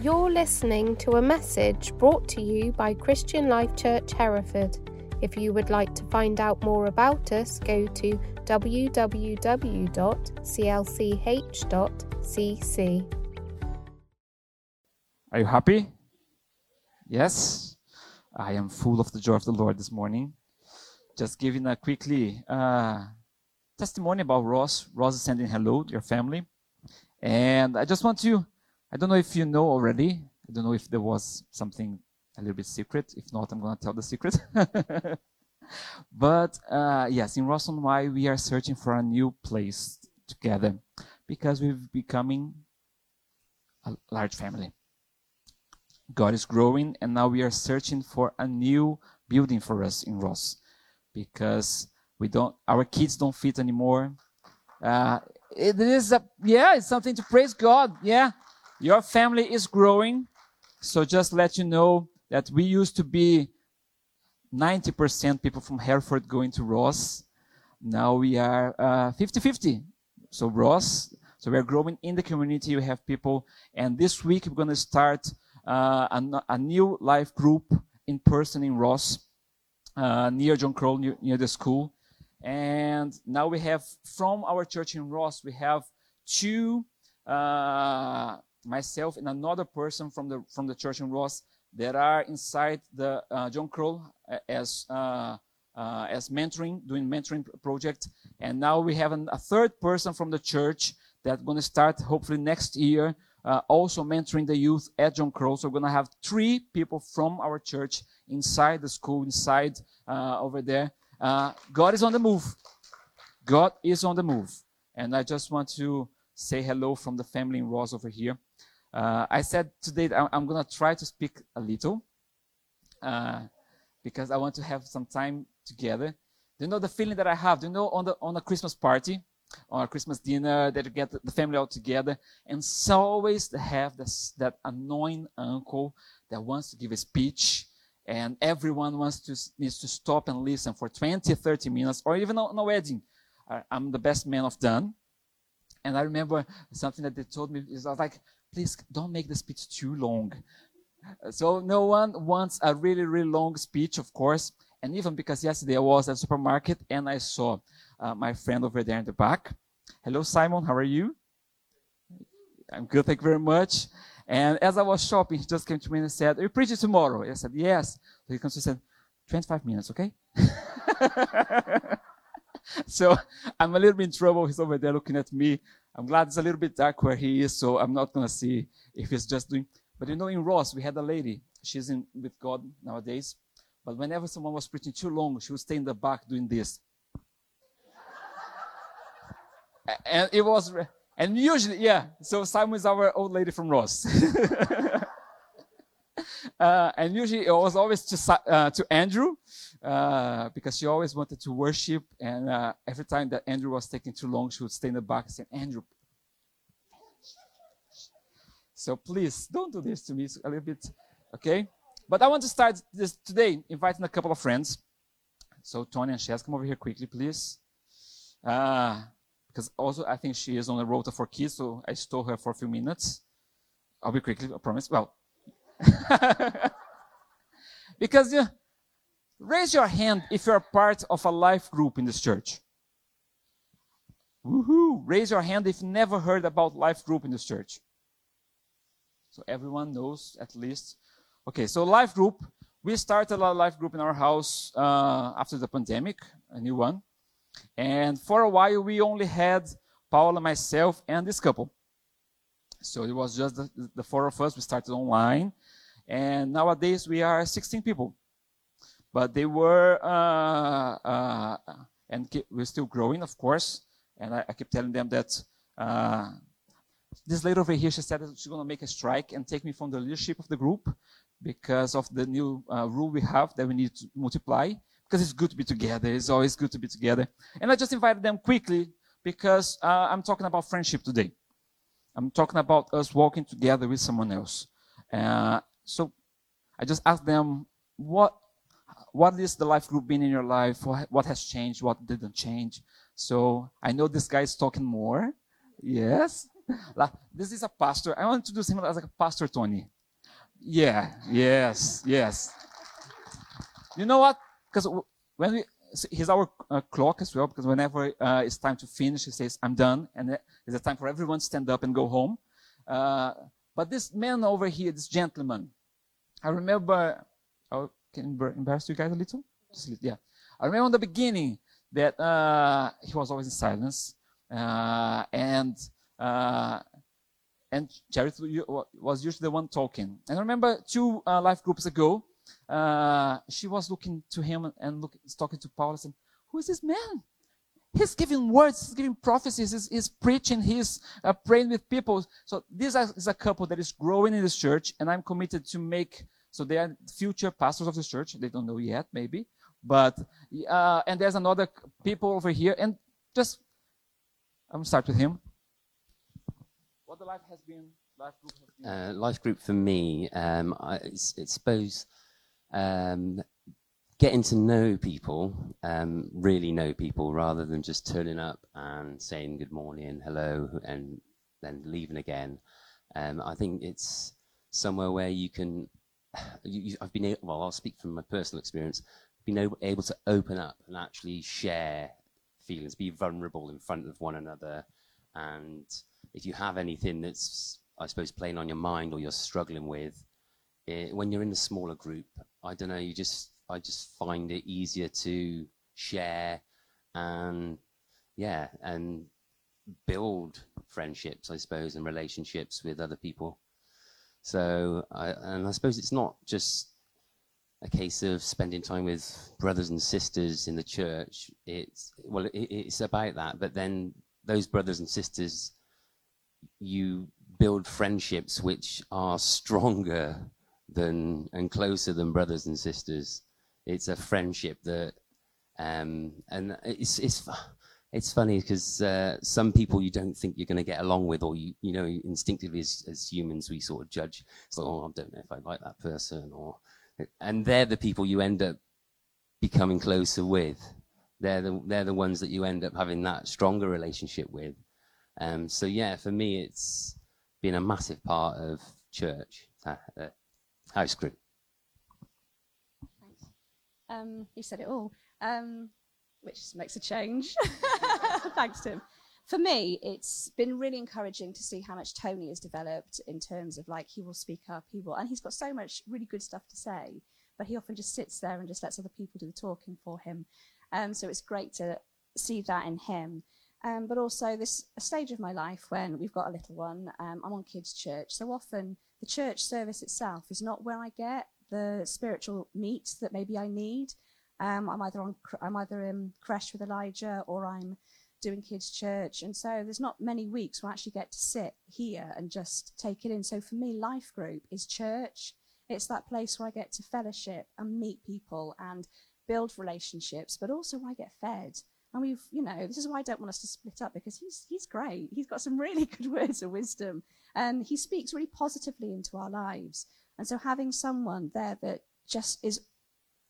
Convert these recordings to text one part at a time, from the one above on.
You're listening to a message brought to you by Christian Life Church Hereford. If you would like to find out more about us, go to www.clch.cc. Are you happy? Yes? I am full of the joy of the Lord this morning. Just giving a quickly uh, testimony about Ross. Ross is sending hello to your family. And I just want to I don't know if you know already. I don't know if there was something a little bit secret. If not, I'm going to tell the secret. but uh, yes, in Ross-on-Wye, we are searching for a new place together because we're becoming a large family. God is growing, and now we are searching for a new building for us in Ross because we don't, our kids don't fit anymore. Uh, it is a, yeah, it's something to praise God. Yeah, your family is growing. So just let you know that we used to be 90% people from Hereford going to Ross. Now we are 50-50. Uh, so Ross, so we're growing in the community. We have people, and this week we're going to start uh, a, a, new life group in person in Ross, uh, near John Kyrle, near, near, the school. And now we have from our church in Ross, we have two uh, myself and another person from the from the church in Ross that are inside the uh, John Kyrle uh, as uh, uh, as mentoring, doing mentoring project, and now we have an, a third person from the church that's going to start hopefully next year, uh, also mentoring the youth at John Kyrle. So we're going to have three people from our church inside the school, inside uh, over there. God is on the move. God is on the move, and I just want to say hello from the family in Ross over here. Uh, I said today I'm going to try to speak a little uh, because I want to have some time together. Do you know the feeling that I have? Do you know on the on a Christmas party, on a Christmas dinner that you get the family all together, and so always have this, that annoying uncle that wants to give a speech, and everyone wants to needs to stop and listen for 20, 30 minutes, or even on a wedding. I'm the best man of done. And I remember something that they told me is like, please don't make the speech too long. So no one wants a really, really long speech, of course. And even because yesterday I was at supermarket and I saw uh, my friend over there in the back. Hello, Simon. How are you? I'm good. Thank you very much. And as I was shopping, he just came to me and said, Are you preaching tomorrow? I said, Yes. So he comes and said, 25 minutes, okay? so I'm a little bit in trouble. He's over there looking at me. I'm glad it's a little bit dark where he is, so I'm not to see if he's just doing. But you know, in Ross, we had a lady. She's in with God nowadays. But whenever someone was preaching too long, she would stay in the back doing this. and it was, and usually, yeah. So Simon is our old lady from Ross. uh, and usually it was always to, uh, to Andrew uh, because she always wanted to worship. And uh, every time that Andrew was taking too long, she would stay in the back and say, Andrew. So please don't do this to me. It's a little bit, okay? But I want to start this today inviting a couple of friends. So Tony and Chaz, come over here quickly, please. Uh, because also I think she is on the rota for kids, so I stole her for a few minutes. I'll be quickly, I promise. Well, because you, raise your hand if you're part of a life group in this church. Woohoo! Raise your hand if you never heard about life group in this church. So everyone knows at least. Okay, so life group. We started a life group in our house uh, after the pandemic, a new one. And for a while, we only had Paula, myself, and this couple. So it was just the, the four of us. We started online. And nowadays we are 16 people. But they were, uh, uh, and we're still growing, of course. And I, I keep telling them that uh, this lady over here, she said she's going to make a strike and take me from the leadership of the group because of the new uh, rule we have that we need to multiply. Because it's good to be together. It's always good to be together. And I just invited them quickly because uh, I'm talking about friendship today. I'm talking about us walking together with someone else. Uh, so I just asked them, what, what is the life group been in your life? What has changed? What didn't change? So I know this guy is talking more. Yes. this is a pastor. I want to do something as a pastor, Tony. Yeah, yes, yes. You know what? Because when we, he's our uh, clock as well, because whenever uh, it's time to finish, he says, I'm done. And it's a time for everyone to stand up and go home. Uh, but this man over here, this gentleman, I remember, oh, embarrass you guys a little? Just, yeah. I remember in the beginning that uh, he was always in silence. Uh, and uh, and Charity was usually the one talking. And I remember two uh, life groups ago, uh, she was looking to him and look, talking to Paul and saying, Who is this man? He's giving words, he's giving prophecies, he's, he's preaching, he's uh, praying with people. So this is a couple that is growing in this church, and I'm committed to make. So they are future pastors of this church. They don't know yet, maybe, but uh, and there's another people over here, and just I'm start with him. What the life has been, life group has been. Uh, life group for me, um, I, it's, it's suppose um, getting to know people, um, really know people, rather than just turning up and saying good morning, hello, and then leaving again. Um, I think it's somewhere where you can. You, I've been able, well. I'll speak from my personal experience. Been able, able to open up and actually share feelings, be vulnerable in front of one another, and if you have anything that's, I suppose, playing on your mind or you're struggling with, it, when you're in a smaller group, I don't know, you just I just find it easier to share and yeah, and build friendships, I suppose, and relationships with other people. So, I, and I suppose it's not just a case of spending time with brothers and sisters in the church. It's well, it, it's about that, but then those brothers and sisters, you build friendships which are stronger than and closer than brothers and sisters. It's a friendship that, um, and it's it's it's funny because uh, some people you don't think you're going to get along with, or you you know instinctively as, as humans we sort of judge. It's like, oh, I don't know if I like that person, or and they're the people you end up becoming closer with. They're the they're the ones that you end up having that stronger relationship with. Um, so yeah, for me, it's been a massive part of church. Uh, uh, house group. Thanks. Um, you said it all, um, which makes a change. Thanks, Tim. For me, it's been really encouraging to see how much Tony has developed in terms of like he will speak up, he will, and he's got so much really good stuff to say, but he often just sits there and just lets other people do the talking for him. Um, so it's great to see that in him. Um, but also this stage of my life when we've got a little one. Um, I'm on kids' church, so often the church service itself is not where I get the spiritual meat that maybe I need. Um, I'm either on I'm either in creche with Elijah or I'm doing kids church, and so there's not many weeks where I actually get to sit here and just take it in. So for me, life group is church. It's that place where I get to fellowship and meet people and build relationships, but also I get fed. And we've, you know, this is why I don't want us to split up because he's he's great. He's got some really good words of wisdom and he speaks really positively into our lives. And so having someone there that just is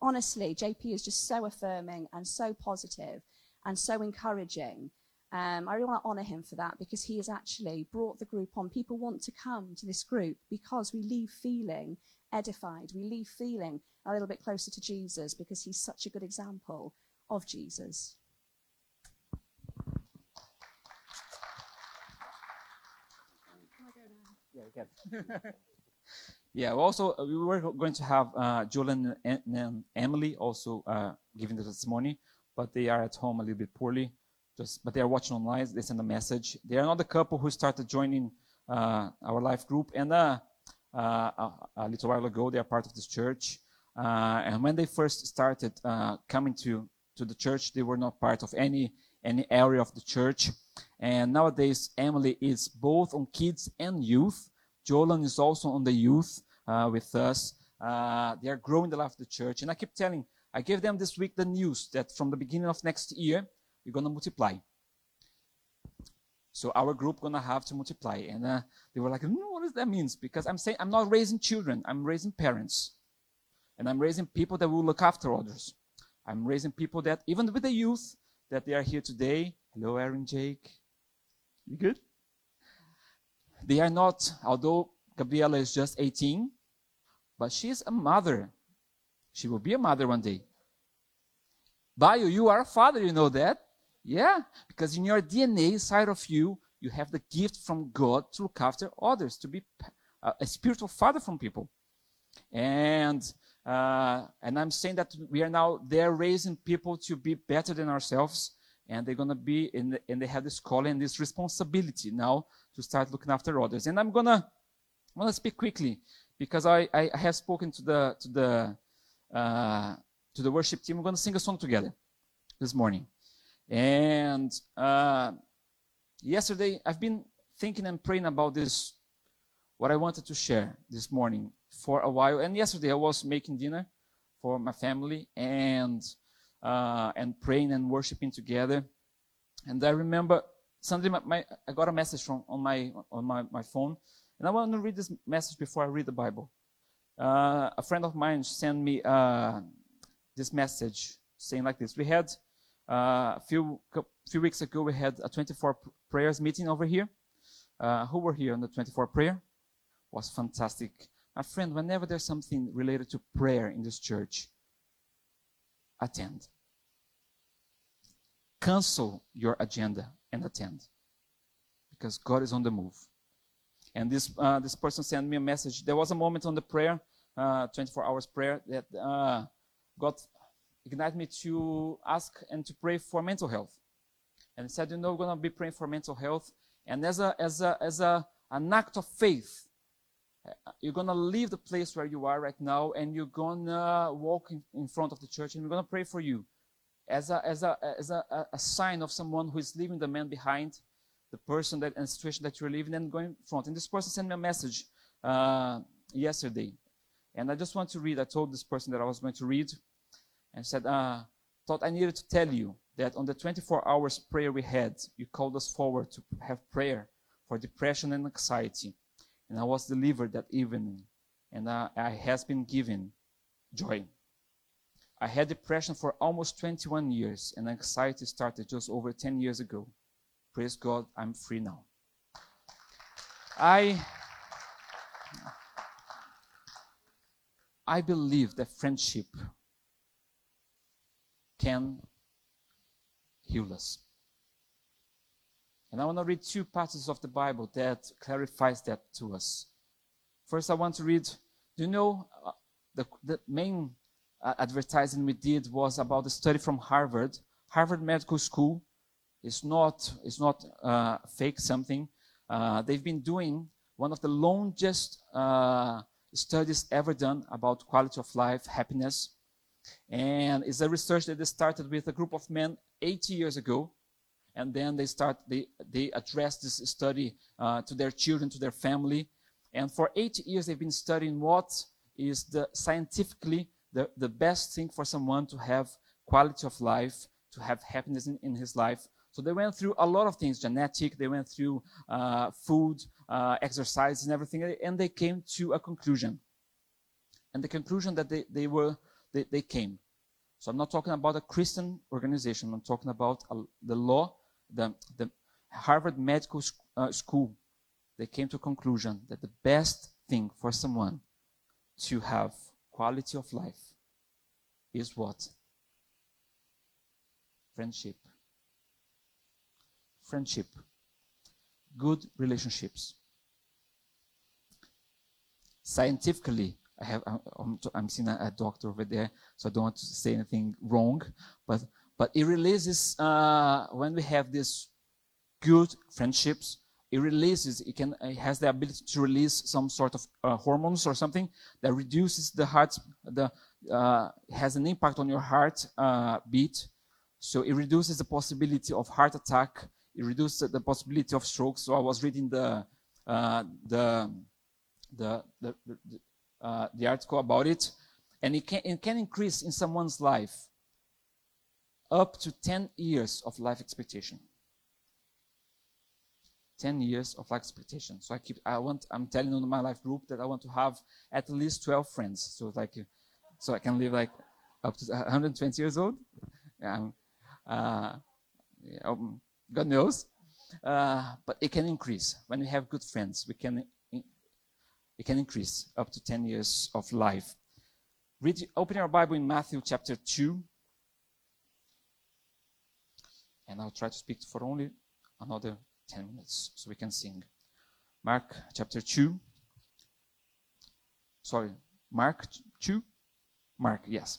honestly, JP is just so affirming and so positive and so encouraging. Um, I really want to honor him for that because he has actually brought the group on. People want to come to this group because we leave feeling edified. We leave feeling a little bit closer to Jesus because he's such a good example of Jesus. Yeah, yeah. Also, uh, we were going to have uh, Julian and, Emily also uh, giving the testimony, but they are at home a little bit poorly. Just, but they are watching online. They send a message. They are another couple who started joining uh, our life group, and uh, uh, a, a, little while ago they are part of this church. Uh, and when they first started coming to to the church, they were not part of any any area of the church. And nowadays, Emily is both on kids and youth. Jolan is also on the youth uh, with us. Uh, they are growing the life of the church. And I keep telling, I gave them this week the news that from the beginning of next year, we're going to multiply. So our group to have to multiply. And uh, they were like, no, what does that mean? Because I'm saying I'm not raising children, I'm raising parents. And I'm raising people that will look after others. I'm raising people that, even with the youth, that they are here today. Hello, Aaron, Jake. You good? they are not, although Gabriela is just 18, but she's a mother. She will be a mother one day. Bio, you are a father, you know that? Yeah, because in your DNA inside of you, you have the gift from God to look after others, to be a spiritual father from people. And uh, and I'm saying that we are now there raising people to be better than ourselves, and they're gonna be the, and they have this calling and this responsibility now to start looking after others. And I'm gonna I'm gonna speak quickly because I, I have spoken to the to the uh, to the worship team. We're gonna sing a song together this morning. And uh, yesterday I've been thinking and praying about this what I wanted to share this morning for a while. And yesterday I was making dinner for my family and uh, and praying and worshiping together. And I remember Sunday my, my, I got a message from on my on my, my phone, and I want to read this message before I read the Bible. Uh, a friend of mine sent me uh, this message saying like this: We had uh, a few few weeks ago we had a 24 prayers meeting over here. Uh, who were here on the 24 prayer? was fantastic. My friend, whenever there's something related to prayer in this church, attend. Cancel your agenda and attend. Because God is on the move. And this, uh, this person sent me a message. There was a moment on the prayer, uh, 24 hours prayer, that uh, God ignited me to ask and to pray for mental health. And said, you know, we're going to be praying for mental health. And as a, as a, as a, an act of faith, you're going to leave the place where you are right now and you're going to walk in, in, front of the church and we're going to pray for you as a, as a, as a, a sign of someone who is leaving the man behind, the person that and situation that you're leaving and going in front. And this person sent me a message uh, yesterday. And I just want to read. I told this person that I was going to read and said, uh, thought I needed to tell you that on the 24 hours prayer we had, you called us forward to have prayer for depression and anxiety and I was delivered that evening, and I, I has been given joy. I had depression for almost 21 years, and anxiety started just over 10 years ago. Praise God, I'm free now. I I believe that friendship can heal us. And I want to read two passages of the Bible that clarifies that to us. First, I want to read, do you know uh, the, the main uh, advertising we did was about a study from Harvard, Harvard Medical School. It's not, it's not uh, fake something. Uh, they've been doing one of the longest uh, studies ever done about quality of life, happiness. And it's a research that they started with a group of men 80 years ago. And then they start they they address this study uh, to their children to their family. And for 80 years they've been studying what is the scientifically the, the best thing for someone to have quality of life to have happiness in, in his life. So they went through a lot of things genetic they went through uh, food uh, exercise and everything and they came to a conclusion. And the conclusion that they, they were they, they came so I'm not talking about a Christian organization. I'm talking about a, the law the, the Harvard Medical uh, School, they came to a conclusion that the best thing for someone to have quality of life is what? Friendship. Friendship. Good relationships. Scientifically, I have I'm, I'm seeing a, a, doctor over there, so I don't want to say anything wrong, but but it releases, uh, when we have these good friendships, it releases, it, can, it has the ability to release some sort of uh, hormones or something that reduces the heart, the, uh, has an impact on your heart uh, beat. So it reduces the possibility of heart attack. It reduces the possibility of stroke. So I was reading the, uh, the, the, the, the, uh, the article about it. And it can, it can increase in someone's life up to 10 years of life expectation. 10 years of life expectation. So I keep, I want, I'm telling on my life group that I want to have at least 12 friends. So like, so I can live like up to 120 years old. Um, uh, yeah, um, God knows. uh, but it can increase. When we have good friends, we can it can increase up to 10 years of life. Read, open your Bible in Matthew chapter 2. And I'll try to speak for only another 10 minutes so we can sing. Mark chapter 2. Sorry, Mark 2? Mark, yes.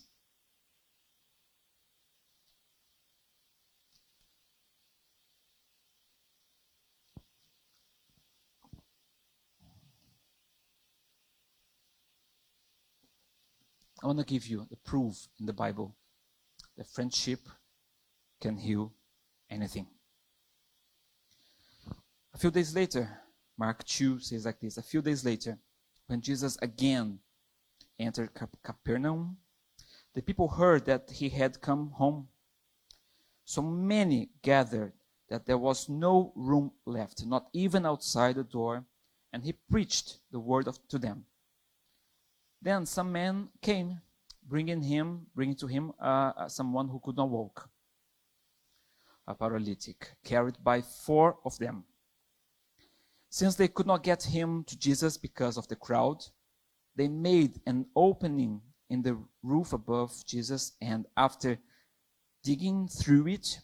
I want to give you the proof in the Bible that friendship can heal anything. A few days later, Mark 2 says like this A few days later, when Jesus again entered Capernaum, the people heard that he had come home. So many gathered that there was no room left, not even outside the door, and he preached the word of, to them. Then some men came, bringing him, bringing to him uh, uh, someone who could not walk, a paralytic, carried by four of them. Since they could not get him to Jesus because of the crowd, they made an opening in the roof above Jesus, and after digging through it,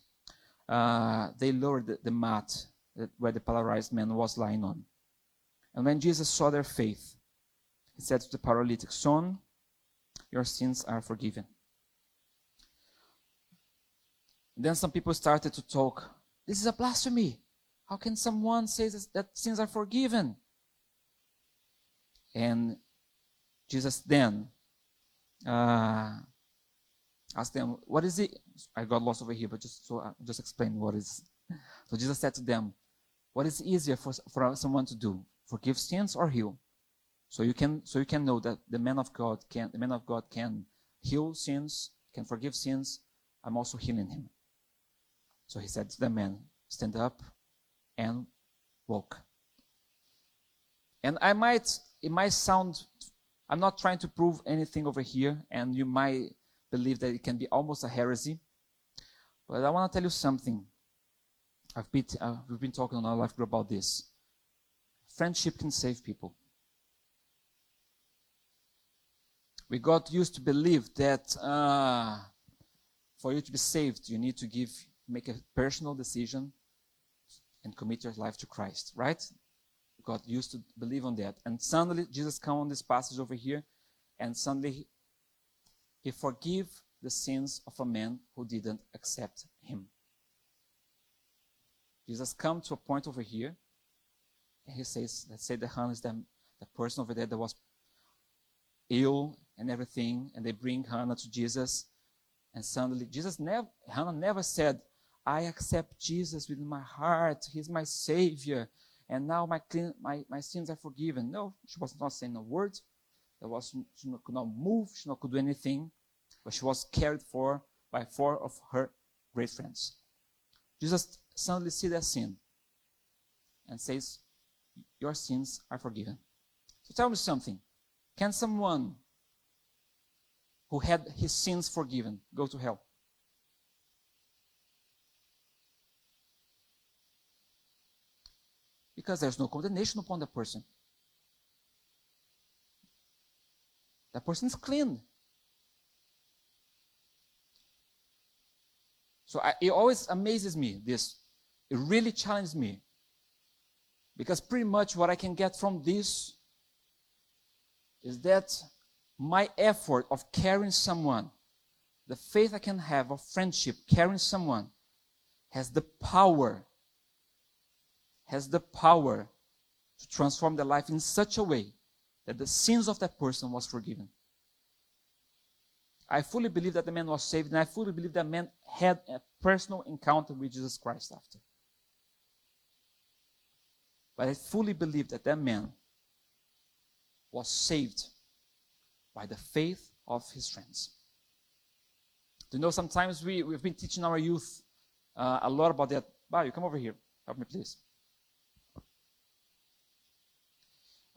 uh, they lowered the, mat where the paralyzed man was lying on. And when Jesus saw their faith, he said to the paralytic, Son, your sins are forgiven. Then some people started to talk. This is a blasphemy. How can someone say that sins are forgiven? And Jesus then uh, asked them, What is it? I got lost over here, but just so I just explain what is. So Jesus said to them, What is easier for, for someone to do? Forgive sins or heal? So you can so you can know that the man of God can the man of God can heal sins, can forgive sins. I'm also healing him. So he said to the man, stand up and walk. And I might it might sound I'm not trying to prove anything over here, and you might believe that it can be almost a heresy. But I want to tell you something. I've been, uh, we've been talking on our life group about this. Friendship can save people. We got used to believe that uh, for you to be saved, you need to give, make a personal decision and commit your life to Christ, right? We got used to believe on that. And suddenly, Jesus come on this passage over here, and suddenly he, forgive the sins of a man who didn't accept him. Jesus come to a point over here, and he says, let's say the hand is the, the person over there that was ill and everything, and they bring Hannah to Jesus. And suddenly, Jesus never, Hannah never said, I accept Jesus with my heart. He's my Savior. And now my, clean, my, my sins are forgiven. No, she was not saying a word. There was, she could not move. She not could do anything. But she was cared for by four of her great friends. Jesus suddenly sees that sin and says, Your sins are forgiven. So tell me something. Can someone who had his sins forgiven go to hell? Because there's no condemnation upon the person. That person is clean. So I, it always amazes me, this. It really challenges me. Because pretty much what I can get from this is that my effort of carrying someone, the faith I can have of friendship, carrying someone, has the power, has the power to transform their life in such a way that the sins of that person was forgiven. I fully believe that the man was saved, and I fully believe that man had a personal encounter with Jesus Christ after. But I fully believe that that man was saved by the faith of his friends. You know sometimes we, we've been teaching our youth uh, a lot about that? you come over here. Help me, please.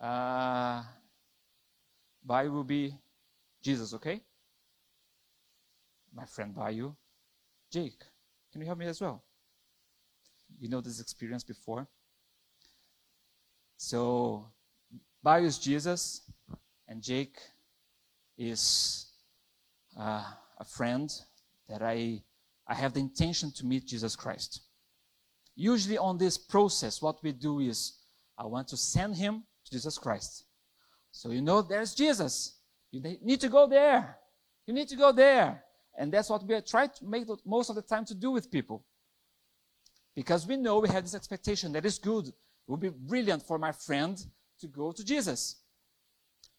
Uh, Bayu will be Jesus, okay? My friend Bayu. Jake, can you help me as well? you know this experience before. So, Bio is Jesus, and Jake is uh, a friend that I, I have the intention to meet Jesus Christ. Usually, on this process, what we do is I want to send him to Jesus Christ. So, you know, there's Jesus. You need to go there. You need to go there. And that's what we trying to make most of the time to do with people. Because we know we have this expectation that is good. It would be brilliant for my friend to go to Jesus.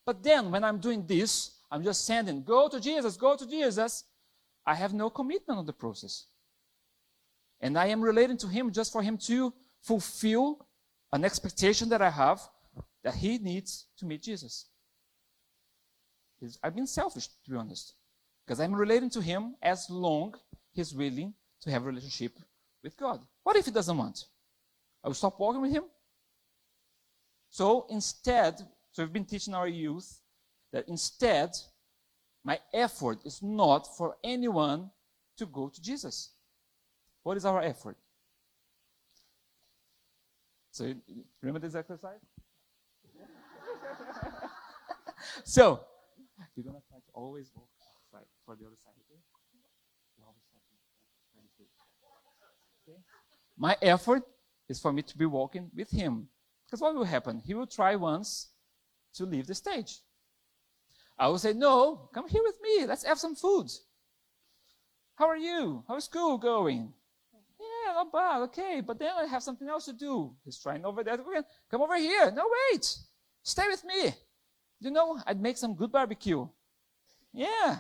But then when I'm doing this, I'm just sending, go to Jesus, go to Jesus. I have no commitment on the process. And I am relating to him just for him to fulfill an expectation that I have that he needs to meet Jesus. I've been selfish, to be honest, because I'm relating to him as long he's willing to have a relationship with God. What if he doesn't want? I will stop walking with him. So instead, so we've been teaching our youth that instead, my effort is not for anyone to go to Jesus. What is our effort? So, remember this exercise? so, you're going to try to always walk for the other side, okay? My effort is for me to be walking with him. Because what will happen? He will try once to leave the stage. I would say, No, come here with me. Let's have some food. How are you? How's school going? Yeah, not bad. Okay, but then I have something else to do. He's trying over there. Come over here. No, wait. Stay with me. You know, I'd make some good barbecue. Yeah.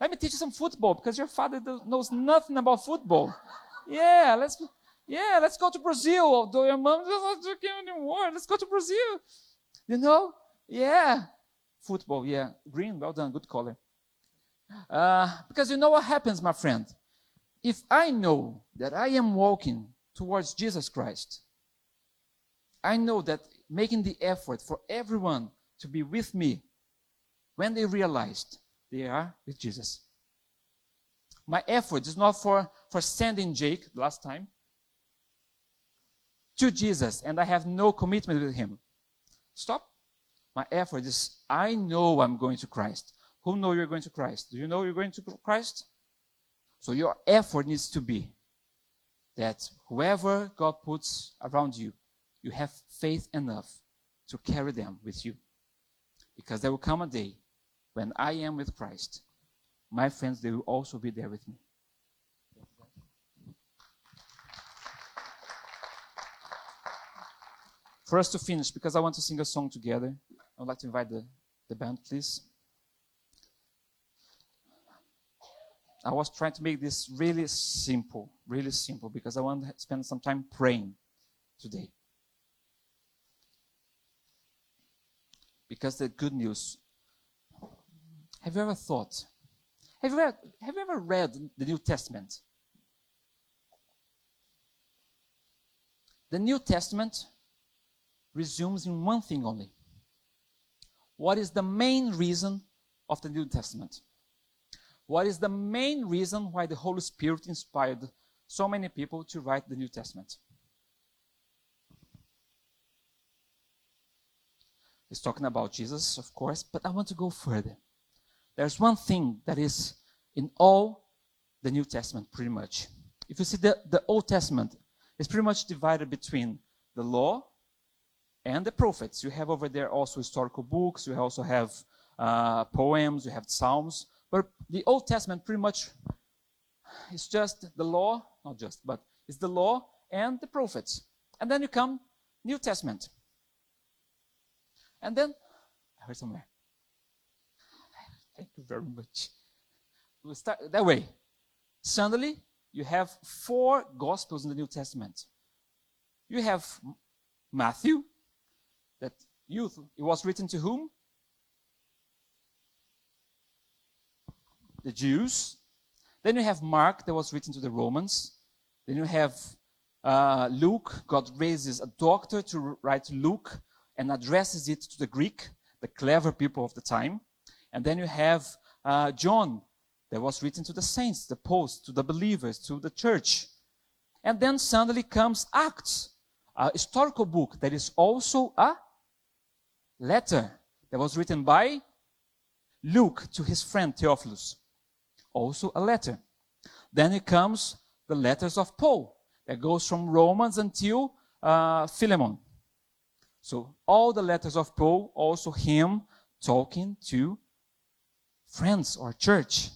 Let me teach you some football because your father knows nothing about football. Yeah, let's yeah, let's go to Brazil. Although your mom doesn't like anymore. Let's go to Brazil. You know? Yeah. Football, yeah. Green, well done, good color. Uh, because you know what happens, my friend? If I know that I am walking towards Jesus Christ, I know that making the effort for everyone to be with me when they realized they are with Jesus. My effort is not for, for sending Jake last time to Jesus and I have no commitment with him. Stop. My effort is I know I'm going to Christ. Who know you're going to Christ? Do you know you're going to Christ? So your effort needs to be that whoever God puts around you, you have faith enough to carry them with you. Because there will come a day when I am with Christ. My friends, they will also be there with me. For us to finish, because I want to sing a song together, I would like to invite the, the band, please. I was trying to make this really simple, really simple, because I want to spend some time praying today. Because the good news. Have you ever thought? Have you ever, have you ever read the New Testament? The New Testament resumes in one thing only. What is the main reason of the New Testament? What is the main reason why the Holy Spirit inspired so many people to write the New Testament? He's talking about Jesus, of course, but I want to go further. There's one thing that is in all the New Testament, pretty much. If you see the, the Old Testament, it's pretty much divided between the law and the prophets. You have over there also historical books, you also have uh, poems, you have psalms. But the Old Testament pretty much is just the law, not just, but it's the law and the prophets. And then you come New Testament. And then, I heard somewhere. Thank you very much. We'll start that way. Suddenly, you have four Gospels in the New Testament. You have Matthew, that youth, it was written to whom? The Jews. Then you have Mark, that was written to the Romans. Then you have uh, Luke, God raises a doctor to write Luke, and addresses it to the Greek, the clever people of the time. And then you have uh, John, that was written to the saints, the post, to the believers, to the church. And then suddenly comes Acts, a historical book that is also a letter that was written by Luke to his friend Theophilus. Also a letter. Then it comes the letters of Paul that goes from Romans until uh, Philemon. So all the letters of Paul, also him talking to friends or church.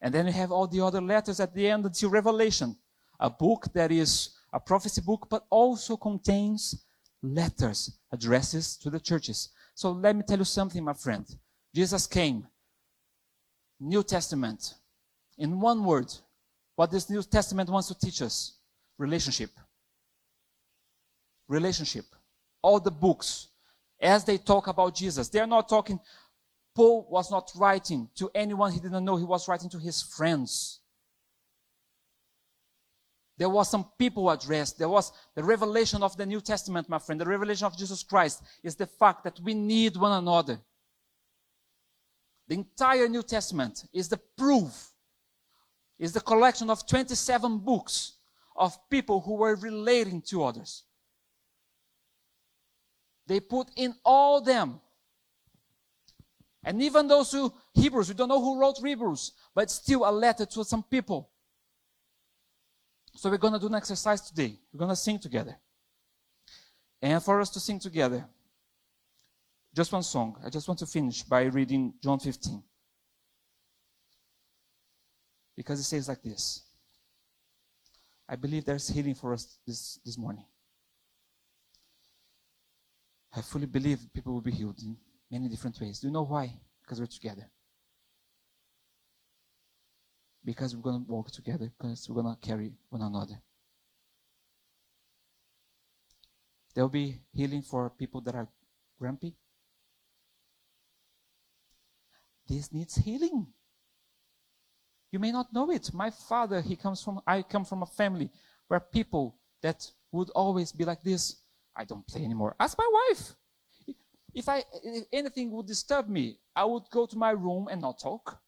And then you have all the other letters at the end until Revelation, a book that is a prophecy book, but also contains letters, addresses to the churches. So let me tell you something, my friend. Jesus came, New Testament. In one word, what this New Testament wants to teach us relationship. Relationship. All the books, as they talk about Jesus, they are not talking, Paul was not writing to anyone he didn't know, he was writing to his friends. There was some people addressed. There was the revelation of the New Testament, my friend. The revelation of Jesus Christ is the fact that we need one another. The entire New Testament is the proof, is the collection of 27 books of people who were relating to others. They put in all them. And even those who, Hebrews, we don't know who wrote Hebrews, but still a letter to some people so we're going to do an exercise today. We're going to sing together. And for us to sing together, just one song. I just want to finish by reading John 15. Because it says like this I believe there's healing for us this, this morning. I fully believe people will be healed in many different ways. Do you know why? Because we're together because we're going to walk together, because we're going to carry one another. There will be healing for people that are grumpy. This needs healing. You may not know it. My father, he comes from, I come from a family where people that would always be like this, I don't play anymore. Ask my wife. If I, if anything would disturb me, I would go to my room and not talk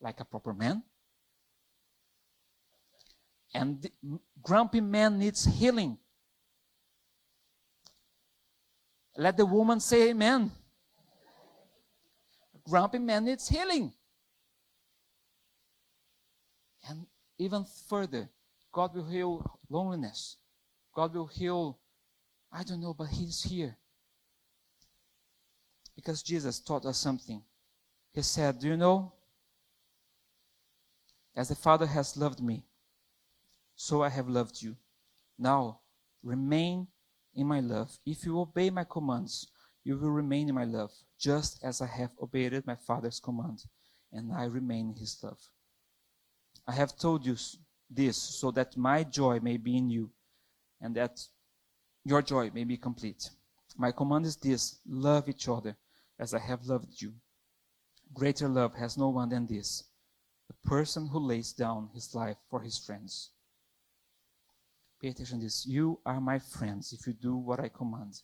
like a proper man. And grumpy man needs healing. Let the woman say amen. grumpy man needs healing. And even further, God will heal loneliness. God will heal, I don't know, but He's here. Because Jesus taught us something. He said, Do you know? As the Father has loved me, so I have loved you. Now, remain in my love. If you obey my commands, you will remain in my love, just as I have obeyed my Father's command, and I remain in his love. I have told you this so that my joy may be in you, and that your joy may be complete. My command is this love each other as I have loved you. Greater love has no one than this the person who lays down his life for his friends. Pay attention to this. You are my friends if you do what I command.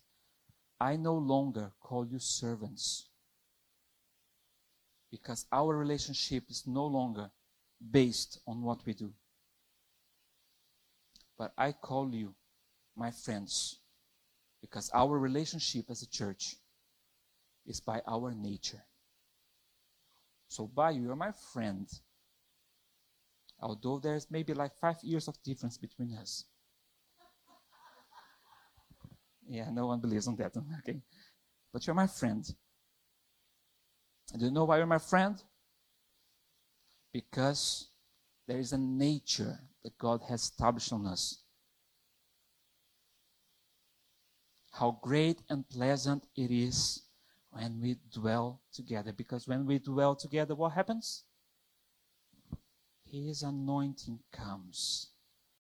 I no longer call you servants because our relationship is no longer based on what we do. But I call you my friends because our relationship as a church is by our nature. So, by you, you're my friend. Although there's maybe like five years of difference between us. Yeah, no one believes on that. Okay. But you're my friend. do you know why you're my friend? Because there is a nature that God has established on us. How great and pleasant it is when we dwell together. Because when we dwell together, what happens? His anointing comes.